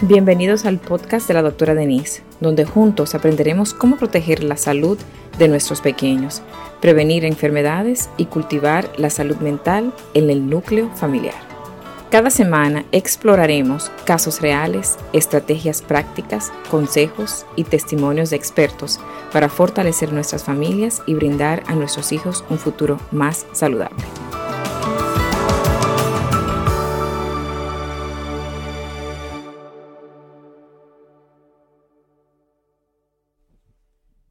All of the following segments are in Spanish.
Bienvenidos al podcast de la doctora Denise, donde juntos aprenderemos cómo proteger la salud de nuestros pequeños, prevenir enfermedades y cultivar la salud mental en el núcleo familiar. Cada semana exploraremos casos reales, estrategias prácticas, consejos y testimonios de expertos para fortalecer nuestras familias y brindar a nuestros hijos un futuro más saludable.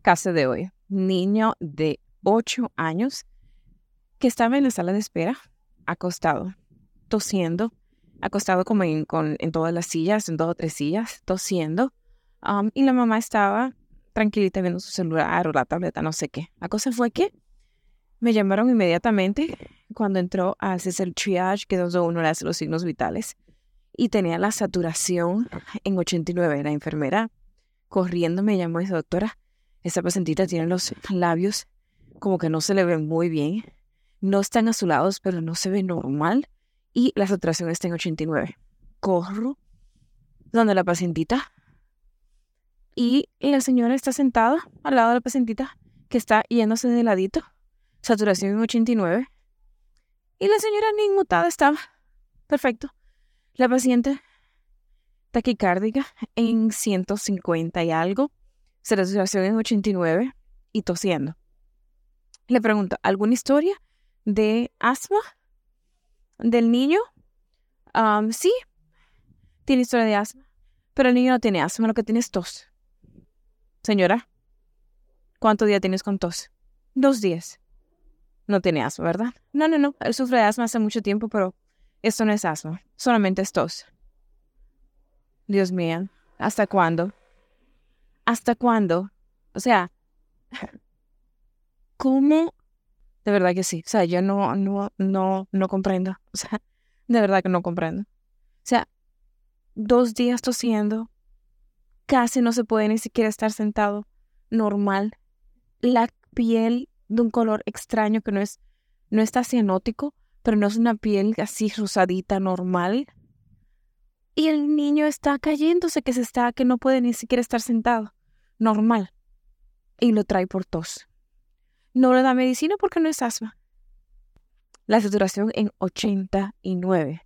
Caso de hoy. Niño de 8 años que estaba en la sala de espera, acostado, tosiendo, acostado como en, todas las sillas, en dos o tres sillas, tosiendo. Um, y la mamá estaba tranquilita viendo su celular o la tableta, no sé qué. La cosa fue que me llamaron inmediatamente cuando entró a hacer el triage, que es uno le los signos vitales, y tenía la saturación en 89. La enfermera corriendo me llamó y dice, doctora, esta pacientita tiene los labios como que no se le ven muy bien. No están azulados, pero no se ve normal. Y la saturación está en 89. Corro donde la pacientita. Y la señora está sentada al lado de la pacientita que está yéndose de ladito. Saturación en 89. Y la señora ni inmutada estaba. Perfecto. La paciente taquicárdica en 150 y algo saturación en 89 y tosiendo. Le pregunto, ¿alguna historia de asma del niño? sí, tiene historia de asma, pero el niño no tiene asma, lo que tiene es tos. Señora, ¿cuántos días tienes con tos? Dos días. No tiene asma, ¿verdad? No, no, no. Él sufre de asma hace mucho tiempo, pero esto no es asma, solamente es tos. Dios mío, ¿hasta cuándo? ¿Hasta cuándo? O sea, ¿cómo? De verdad que sí. O sea, yo no, no, no, no comprendo. O sea, de verdad que no comprendo. O sea, dos días tosiendo, casi no se puede ni siquiera estar sentado normal. La piel de un color extraño que no es, no está cianótico, pero no es una piel así rosadita normal y el niño está cayéndose, que se está, que no puede ni siquiera estar sentado, normal, y lo trae por tos. No le da medicina porque no es asma. La saturación en 89.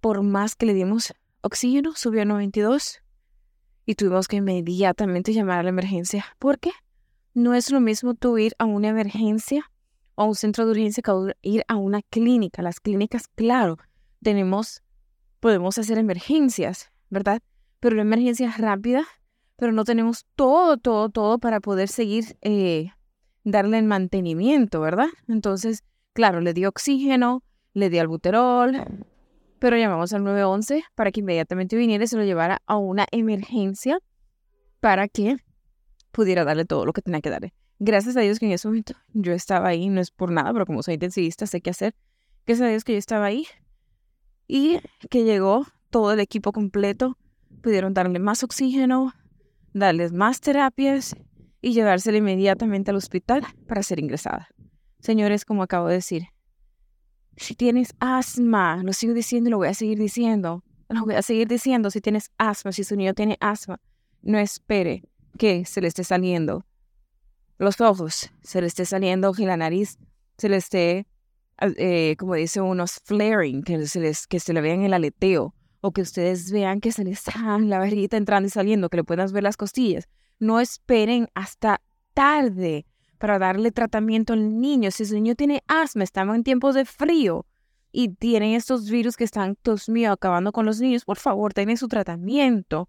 Por más que le dimos oxígeno, subió a 92 y tuvimos que inmediatamente llamar a la emergencia. ¿Por qué? No es lo mismo tú ir a una emergencia o a un centro de urgencia que ir a una clínica. Las clínicas, claro, tenemos podemos hacer emergencias, ¿verdad? Pero la emergencia es rápida, pero no tenemos todo, todo, todo para poder seguir eh, darle el mantenimiento, ¿verdad? Entonces, claro, le di oxígeno, le di albuterol, pero llamamos al 911 para que inmediatamente viniera y se lo llevara a una emergencia para que pudiera darle todo lo que tenía que darle. Gracias a Dios que en ese momento yo estaba ahí, no es por nada, pero como soy intensivista sé qué hacer. Gracias a Dios que yo estaba ahí y que llegó todo el equipo completo. Pudieron darle más oxígeno, darles más terapias y llevársela inmediatamente al hospital para ser ingresada. Señores, como acabo de decir, si tienes asma, lo sigo diciendo y lo voy a seguir diciendo, lo voy a seguir diciendo, si tienes asma, si su niño tiene asma, no espere que se le esté saliendo los ojos, se le esté saliendo y la nariz se le esté eh, como dice unos flaring, que se, les, que se le vean el aleteo, o que ustedes vean que se les está la barriguita entrando y saliendo, que le puedan ver las costillas. No esperen hasta tarde para darle tratamiento al niño. Si su niño tiene asma, estamos en tiempos de frío y tienen estos virus que están, Dios mío, acabando con los niños, por favor, tengan su tratamiento.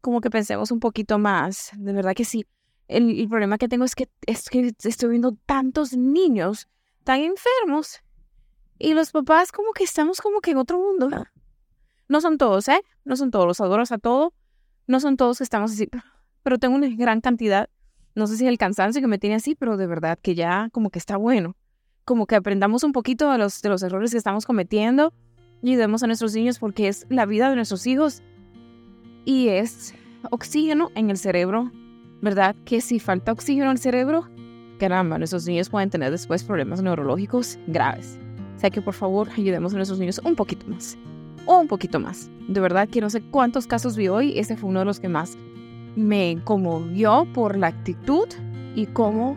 Como que pensemos un poquito más. De verdad que sí. El, el problema que tengo es que, es que estoy viendo tantos niños tan enfermos. Y los papás como que estamos como que en otro mundo. No son todos, ¿eh? No son todos, los adoros a todo. No son todos que estamos así. Pero tengo una gran cantidad. No sé si es el cansancio que me tiene así, pero de verdad que ya como que está bueno. Como que aprendamos un poquito de los, de los errores que estamos cometiendo y ayudemos a nuestros niños porque es la vida de nuestros hijos y es oxígeno en el cerebro, ¿verdad? Que si falta oxígeno en el cerebro, caramba, nuestros niños pueden tener después problemas neurológicos graves. O sea que por favor ayudemos a nuestros niños un poquito más. o un poquito más. De verdad que no sé cuántos casos vi hoy, ese fue uno de los que más me conmovió por la actitud y cómo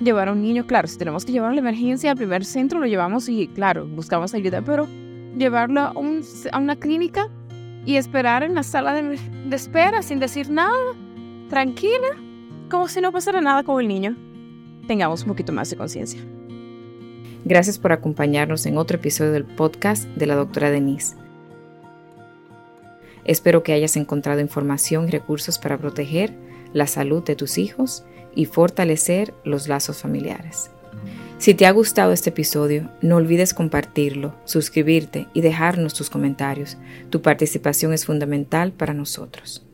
llevar a un niño. Claro, si tenemos que llevarlo a la emergencia al primer centro, lo llevamos y, claro, buscamos ayuda, pero llevarlo a, a una clínica y esperar en la sala de, de espera sin decir nada, tranquila, como si no pasara nada con el niño. Tengamos un poquito más de conciencia. Gracias por acompañarnos en otro episodio del podcast de la doctora Denise. Espero que hayas encontrado información y recursos para proteger la salud de tus hijos y fortalecer los lazos familiares. Si te ha gustado este episodio, no olvides compartirlo, suscribirte y dejarnos tus comentarios. Tu participación es fundamental para nosotros.